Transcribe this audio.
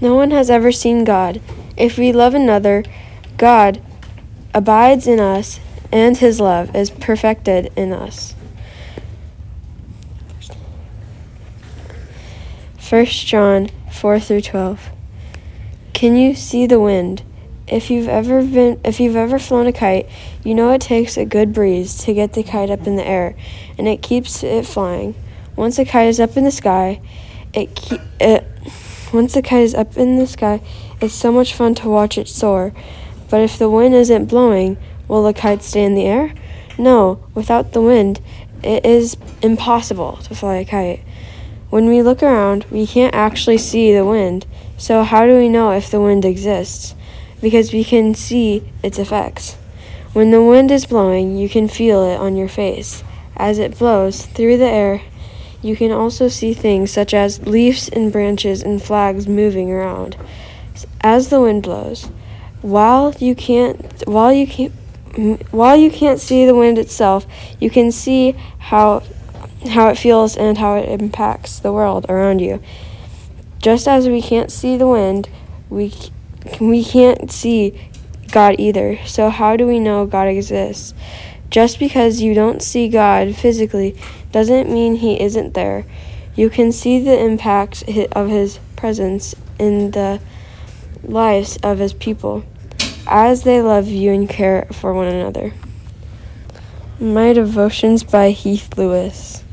No one has ever seen God. If we love another, God abides in us, and his love is perfected in us. 1 John 4 through 12. Can you see the wind? If you've ever been if you've ever flown a kite, you know it takes a good breeze to get the kite up in the air, and it keeps it flying. Once a kite is up in the sky, it keep, it once the kite is up in the sky, it's so much fun to watch it soar. But if the wind isn't blowing, will the kite stay in the air? No, without the wind, it is impossible to fly a kite. When we look around, we can't actually see the wind. So how do we know if the wind exists? because we can see its effects. When the wind is blowing, you can feel it on your face. As it blows through the air, you can also see things such as leaves and branches and flags moving around. As the wind blows, while you can't while you can't while you can't see the wind itself, you can see how how it feels and how it impacts the world around you. Just as we can't see the wind, we we can't see God either. So, how do we know God exists? Just because you don't see God physically doesn't mean He isn't there. You can see the impact of His presence in the lives of His people as they love you and care for one another. My Devotions by Heath Lewis.